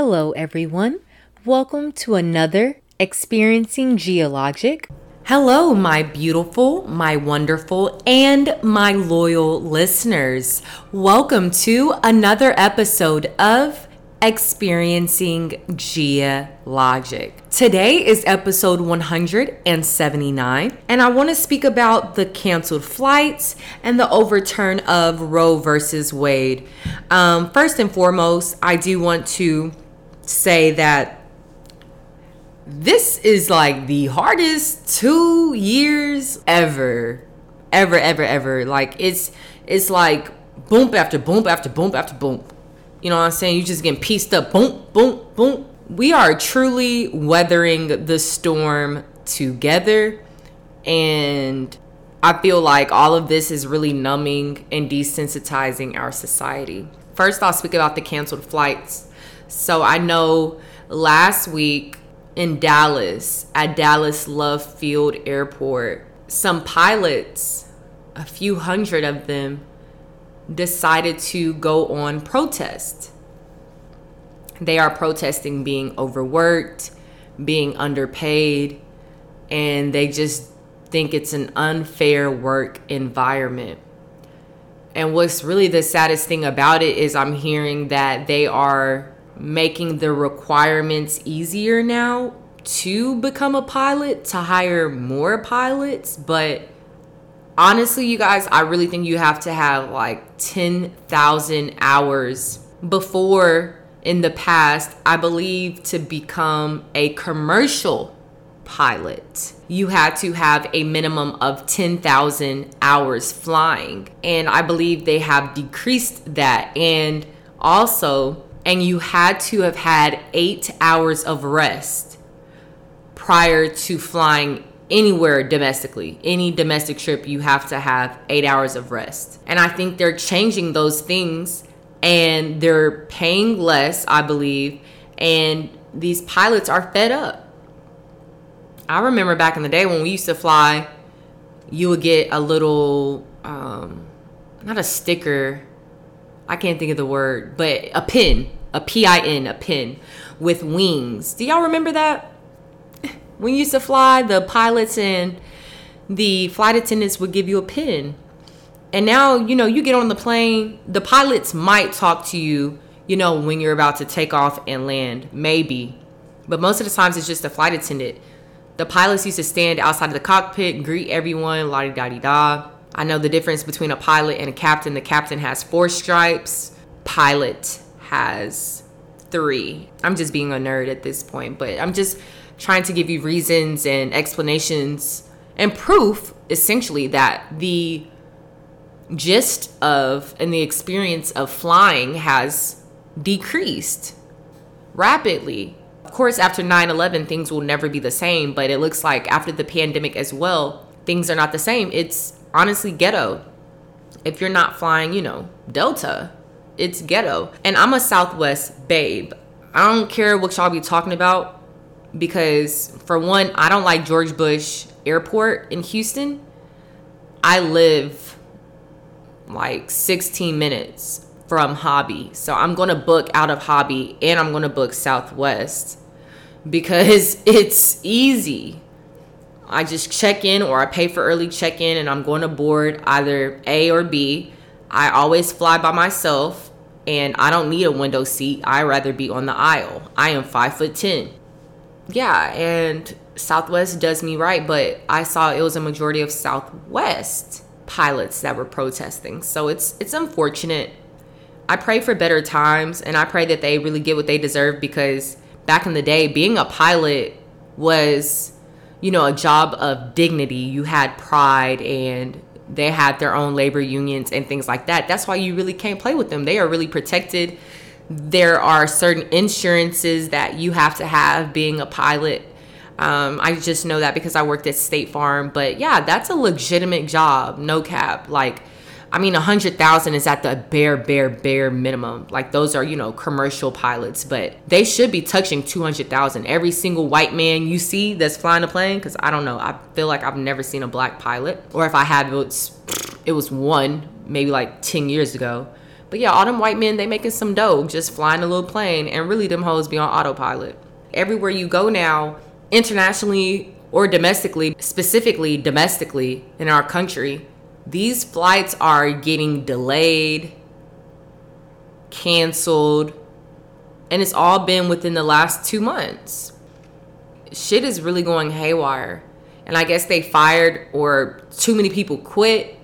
Hello, everyone. Welcome to another Experiencing GhiaLogic. Hello, my beautiful, my wonderful, and my loyal listeners. Welcome to another episode of Experiencing GhiaLogic. Today is episode 179, and I want to speak about the canceled flights and the overturn of Roe versus Wade. Um, first and foremost, I do want to say that this is like the hardest two years ever ever ever ever. Like it's it's like boom after boom after boom after boom. You know what i'm saying? You just getting pieced up. Boom boom boom. We are truly weathering the storm together and i feel like all of this is really numbing and desensitizing our society. First i'll speak about the canceled flights so i know last week in Dallas at Dallas Love Field Airport, some pilots, a few hundred of them, decided to go on protest. They are protesting being overworked, being underpaid, and they just think it's an unfair work environment. And what's really the saddest thing about it is I'm hearing that they are making the requirements easier now to become a pilot, to hire more pilots. But honestly, you guys, I really think you have to have like 10,000 hours before in the past, I believe, to become a commercial pilot. You had to have a minimum of 10,000 hours flying. And I believe they have decreased that. And also, and you had to have had eight hours of rest prior to flying anywhere domestically. Any domestic trip, you have to have eight hours of rest. And I think they're changing those things and they're paying less, I believe. And these pilots are fed up. I remember back in the day when we used to fly, you would get a little, um, not a sticker, I can't think of the word, but a pin a PIN, a pin with wings. Do y'all remember that? When you used to fly, the pilots and the flight attendants would give you a pin. And now, you know, you get on the plane, the pilots might talk to you, you know, when you're about to take off and land, maybe. But most of the times it's just the flight attendant. The pilots used to stand outside of the cockpit, greet everyone, la di da di da. I know the difference between a pilot and a captain. The captain has four stripes, pilot has three. I'm just being a nerd at this point, but I'm just trying to give you reasons and explanations and proof essentially that the gist of and the experience of flying has decreased rapidly. Of course, after 9 11, things will never be the same, but it looks like after the pandemic as well, things are not the same. It's honestly ghetto. If you're not flying, you know, Delta, it's ghetto. And I'm a Southwest babe. I don't care what y'all be talking about because for one, I don't like George Bush Airport in Houston. I live like 16 minutes from Hobby. So I'm going to book out of Hobby and I'm going to book Southwest because it's easy. I just check in or I pay for early check in and I'm going to board either A or B. I always fly by myself and I don't need a window seat. I rather be on the aisle. I am five foot ten. Yeah, and Southwest does me right, but I saw it was a majority of Southwest pilots that were protesting. So it's it's unfortunate. I pray for better times and I pray that they really get what they deserve because back in the day being a pilot was you know a job of dignity. You had pride and they had their own labor unions and things like that. That's why you really can't play with them. They are really protected. There are certain insurances that you have to have being a pilot. Um, I just know that because I worked at State Farm. But yeah, that's a legitimate job, no cap. Like, I mean, a hundred thousand is at the bare, bare, bare minimum. Like those are, you know, commercial pilots, but they should be touching two hundred thousand. Every single white man you see that's flying a plane, because I don't know, I feel like I've never seen a black pilot, or if I have, it was, it was one maybe like ten years ago. But yeah, all them white men, they making some dough just flying a little plane, and really them hoes be on autopilot. Everywhere you go now, internationally or domestically, specifically domestically in our country, these flights are getting delayed, canceled, and it's all been within the last two months. Shit is really going haywire. And I guess they fired or too many people quit,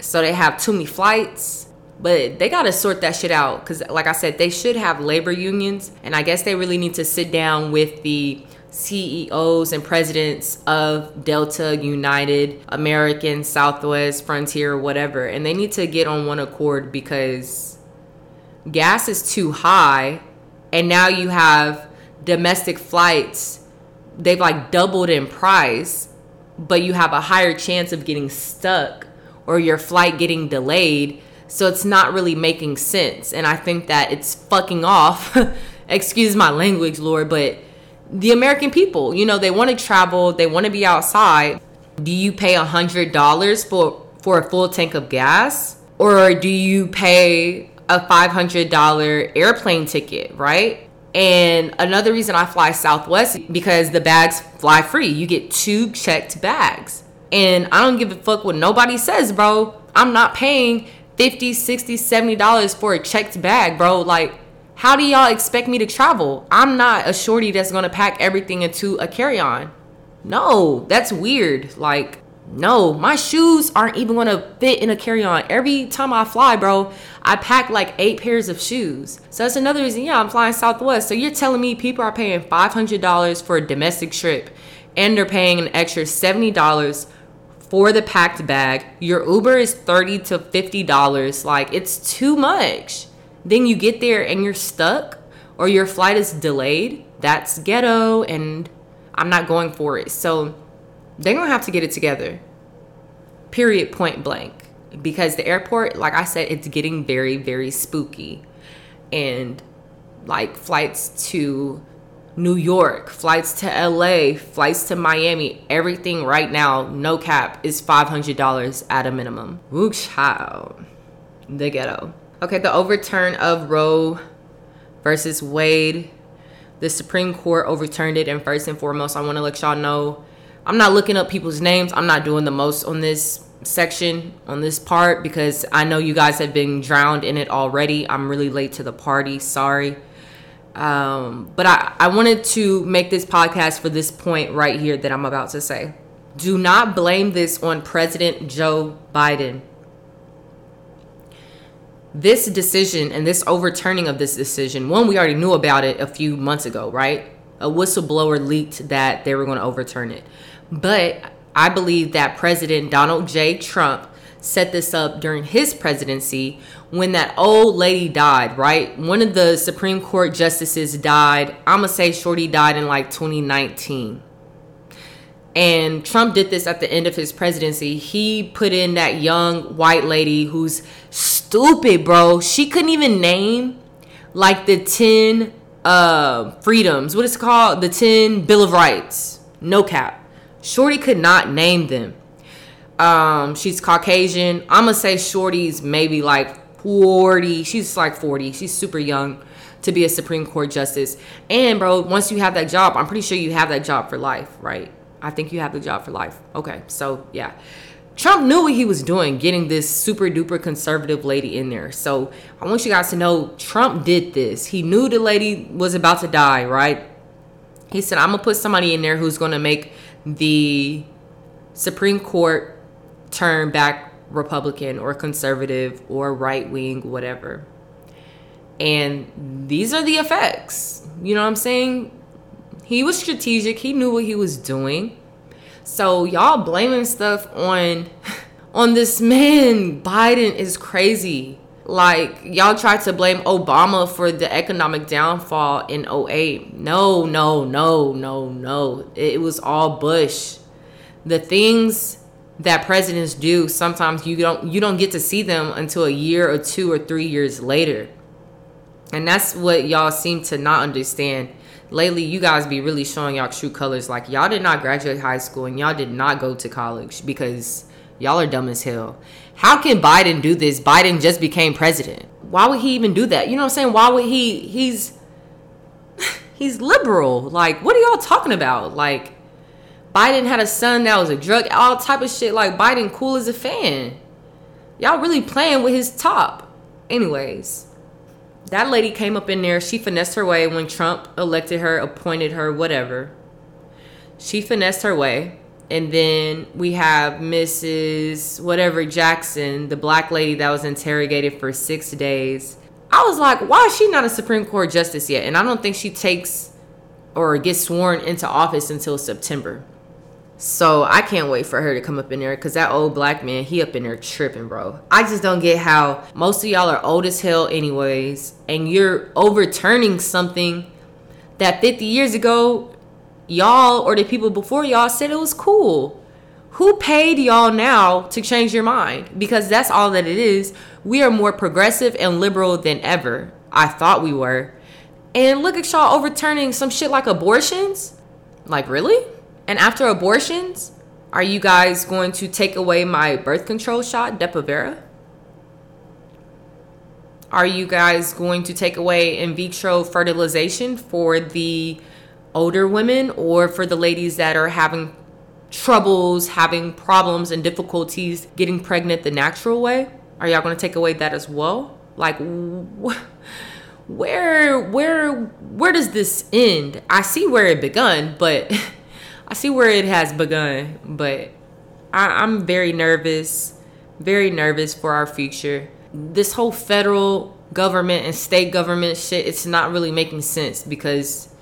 so they have too many flights but they got to sort that shit out because like i said they should have labor unions and i guess they really need to sit down with the ceos and presidents of delta united american southwest frontier whatever and they need to get on one accord because gas is too high and now you have domestic flights they've like doubled in price but you have a higher chance of getting stuck or your flight getting delayed so it's not really making sense. And I think that it's fucking off. Excuse my language, Lord, but the American people, you know, they want to travel, they want to be outside. Do you pay a hundred dollars for for a full tank of gas? Or do you pay a five hundred dollar airplane ticket, right? And another reason I fly Southwest because the bags fly free. You get two checked bags. And I don't give a fuck what nobody says, bro. I'm not paying 50 60 70 dollars for a checked bag bro like how do y'all expect me to travel i'm not a shorty that's gonna pack everything into a carry-on no that's weird like no my shoes aren't even gonna fit in a carry-on every time i fly bro i pack like eight pairs of shoes so that's another reason yeah i'm flying southwest so you're telling me people are paying $500 for a domestic trip and they're paying an extra $70 for the packed bag. Your Uber is 30 to $50. Like it's too much. Then you get there and you're stuck or your flight is delayed. That's ghetto and I'm not going for it. So they're going to have to get it together. Period point blank. Because the airport, like I said, it's getting very very spooky. And like flights to New York, flights to LA, flights to Miami, everything right now, no cap, is $500 at a minimum. Woo child. The ghetto. Okay, the overturn of Roe versus Wade. The Supreme Court overturned it, and first and foremost, I want to let y'all know I'm not looking up people's names. I'm not doing the most on this section, on this part, because I know you guys have been drowned in it already. I'm really late to the party. Sorry. Um, but I, I wanted to make this podcast for this point right here that I'm about to say. Do not blame this on President Joe Biden. This decision and this overturning of this decision, one, we already knew about it a few months ago, right? A whistleblower leaked that they were going to overturn it. But I believe that President Donald J. Trump set this up during his presidency when that old lady died, right? One of the Supreme Court justices died. I'm going to say Shorty died in like 2019. And Trump did this at the end of his presidency. He put in that young white lady who's stupid, bro. She couldn't even name like the 10 uh, freedoms. What is it called? The 10 Bill of Rights. No cap. Shorty could not name them. Um, she's Caucasian. I'm gonna say Shorty's maybe like 40. She's like 40. She's super young to be a Supreme Court justice. And bro, once you have that job, I'm pretty sure you have that job for life, right? I think you have the job for life. Okay, so yeah. Trump knew what he was doing, getting this super duper conservative lady in there. So I want you guys to know Trump did this. He knew the lady was about to die, right? He said, I'm gonna put somebody in there who's gonna make the Supreme Court turn back Republican or conservative or right wing, whatever. And these are the effects. You know what I'm saying? He was strategic, he knew what he was doing. So y'all blaming stuff on on this man Biden is crazy. Like y'all tried to blame Obama for the economic downfall in 08. No, no, no, no, no. It was all Bush. The things that presidents do sometimes you don't you don't get to see them until a year or two or three years later and that's what y'all seem to not understand lately you guys be really showing y'all true colors like y'all did not graduate high school and y'all did not go to college because Y'all are dumb as hell. How can Biden do this? Biden just became president. Why would he even do that? You know what I'm saying? Why would he? He's he's liberal. Like, what are y'all talking about? Like, Biden had a son that was a drug, all type of shit. Like, Biden cool as a fan. Y'all really playing with his top. Anyways, that lady came up in there. She finessed her way when Trump elected her, appointed her, whatever. She finessed her way. And then we have Mrs. whatever Jackson, the black lady that was interrogated for six days. I was like, why is she not a Supreme Court justice yet? And I don't think she takes or gets sworn into office until September. So I can't wait for her to come up in there because that old black man, he up in there tripping, bro. I just don't get how most of y'all are old as hell, anyways, and you're overturning something that 50 years ago, y'all or the people before y'all said it was cool. Who paid y'all now to change your mind? Because that's all that it is. We are more progressive and liberal than ever. I thought we were. And look at y'all overturning some shit like abortions. Like, really? And after abortions, are you guys going to take away my birth control shot, Depo-Provera? Are you guys going to take away in vitro fertilization for the older women or for the ladies that are having troubles, having problems and difficulties getting pregnant the natural way? Are y'all going to take away that as well? Like wh- where where where does this end? I see where it begun, but I see where it has begun, but I, I'm very nervous, very nervous for our future. This whole federal government and state government shit, it's not really making sense because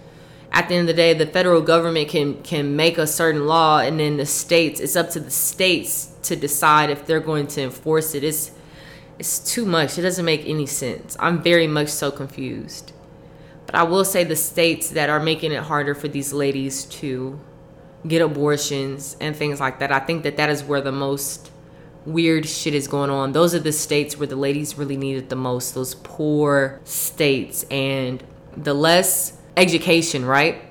at the end of the day, the federal government can can make a certain law, and then the states, it's up to the states to decide if they're going to enforce it. It's it's too much. It doesn't make any sense. I'm very much so confused. But I will say the states that are making it harder for these ladies to get abortions and things like that. I think that that is where the most weird shit is going on. Those are the states where the ladies really need it the most, those poor states. And the less education, right?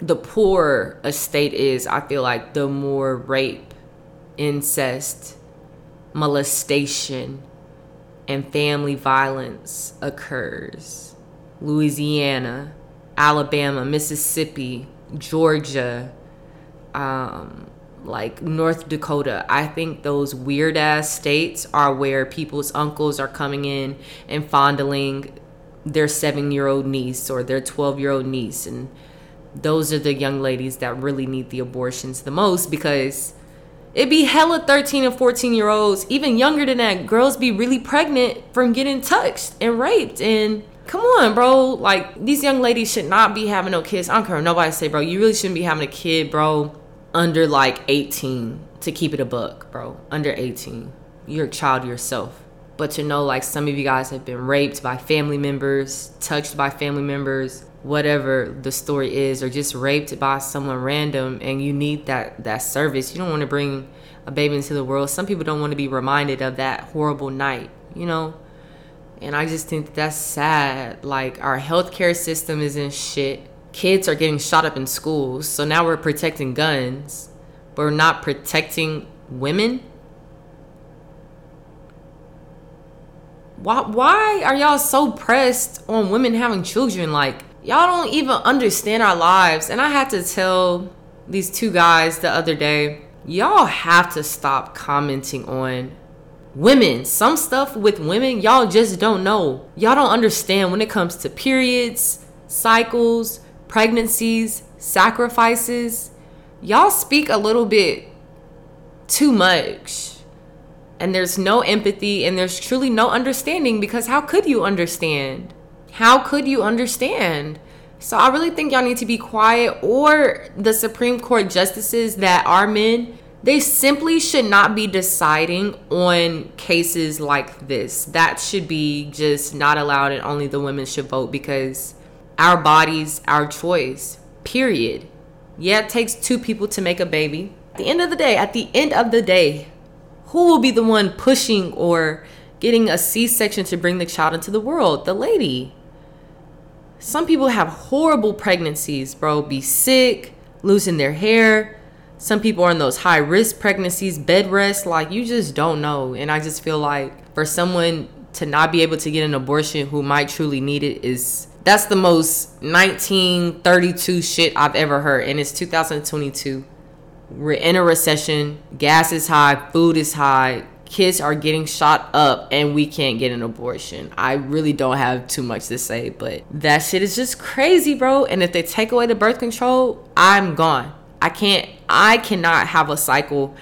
The poorer a state is, I feel like the more rape, incest, molestation, and family violence occurs. Louisiana, Alabama, Mississippi, Georgia, um, like North Dakota. I think those weird ass states are where people's uncles are coming in and fondling their seven year old niece or their 12 year old niece. And those are the young ladies that really need the abortions the most because it be hella 13 and 14 year olds, even younger than that, girls be really pregnant from getting touched and raped. And come on, bro. Like, these young ladies should not be having no kids. I don't care nobody say, bro. You really shouldn't be having a kid, bro under like 18 to keep it a book, bro. Under 18. You're a child yourself. But to know like some of you guys have been raped by family members, touched by family members, whatever the story is, or just raped by someone random and you need that that service. You don't want to bring a baby into the world. Some people don't want to be reminded of that horrible night, you know? And I just think that that's sad. Like our healthcare system is in shit kids are getting shot up in schools. So now we're protecting guns, but we're not protecting women. Why, why are y'all so pressed on women having children? Like, y'all don't even understand our lives. And I had to tell these two guys the other day, y'all have to stop commenting on women. Some stuff with women, y'all just don't know. Y'all don't understand when it comes to periods, cycles, pregnancies, sacrifices, y'all speak a little bit too much. And there's no empathy and there's truly no understanding because how could you understand? How could you understand? So I really think y'all need to be quiet or the Supreme Court justices that are men, they simply should not be deciding on cases like this. That should be just not allowed and only the women should vote because our bodies, our choice, period. Yeah, it takes two people to make a baby. At the end of the day, at the end of the day, who will be the one pushing or getting a C section to bring the child into the world? The lady. Some people have horrible pregnancies, bro, be sick, losing their hair. Some people are in those high risk pregnancies, bed rest. Like, you just don't know. And I just feel like for someone to not be able to get an abortion who might truly need it is that's the most 1932 shit I've ever heard. And it's 2022. We're in a recession. Gas is high. Food is high. Kids are getting shot up and we can't get an abortion. I really don't have too much to say, but that shit is just crazy, bro. And if they take away the birth control, I'm gone. I can't, I cannot have a cycle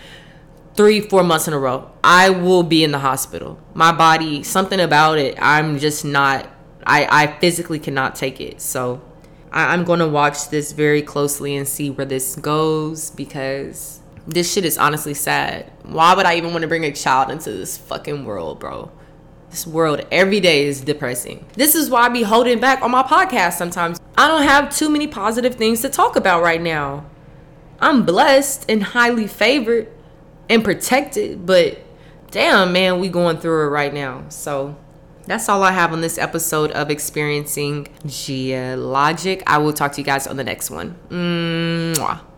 three, four months in a row. I will be in the hospital. My body, something about it, I'm just not, I, I physically cannot take it. So I, I'm going to watch this very closely and see where this goes because this shit is honestly sad. Why would I even want to bring a child into this fucking world, bro? This world every day is depressing. This is why I be holding back on my podcast sometimes. I don't have too many positive things to talk about right now. I'm blessed and highly favored and protected, but damn, man, we going through it right now. So that's all I have on this episode of Experiencing GhiaLogic. I will talk to you guys on the next one. Mwah.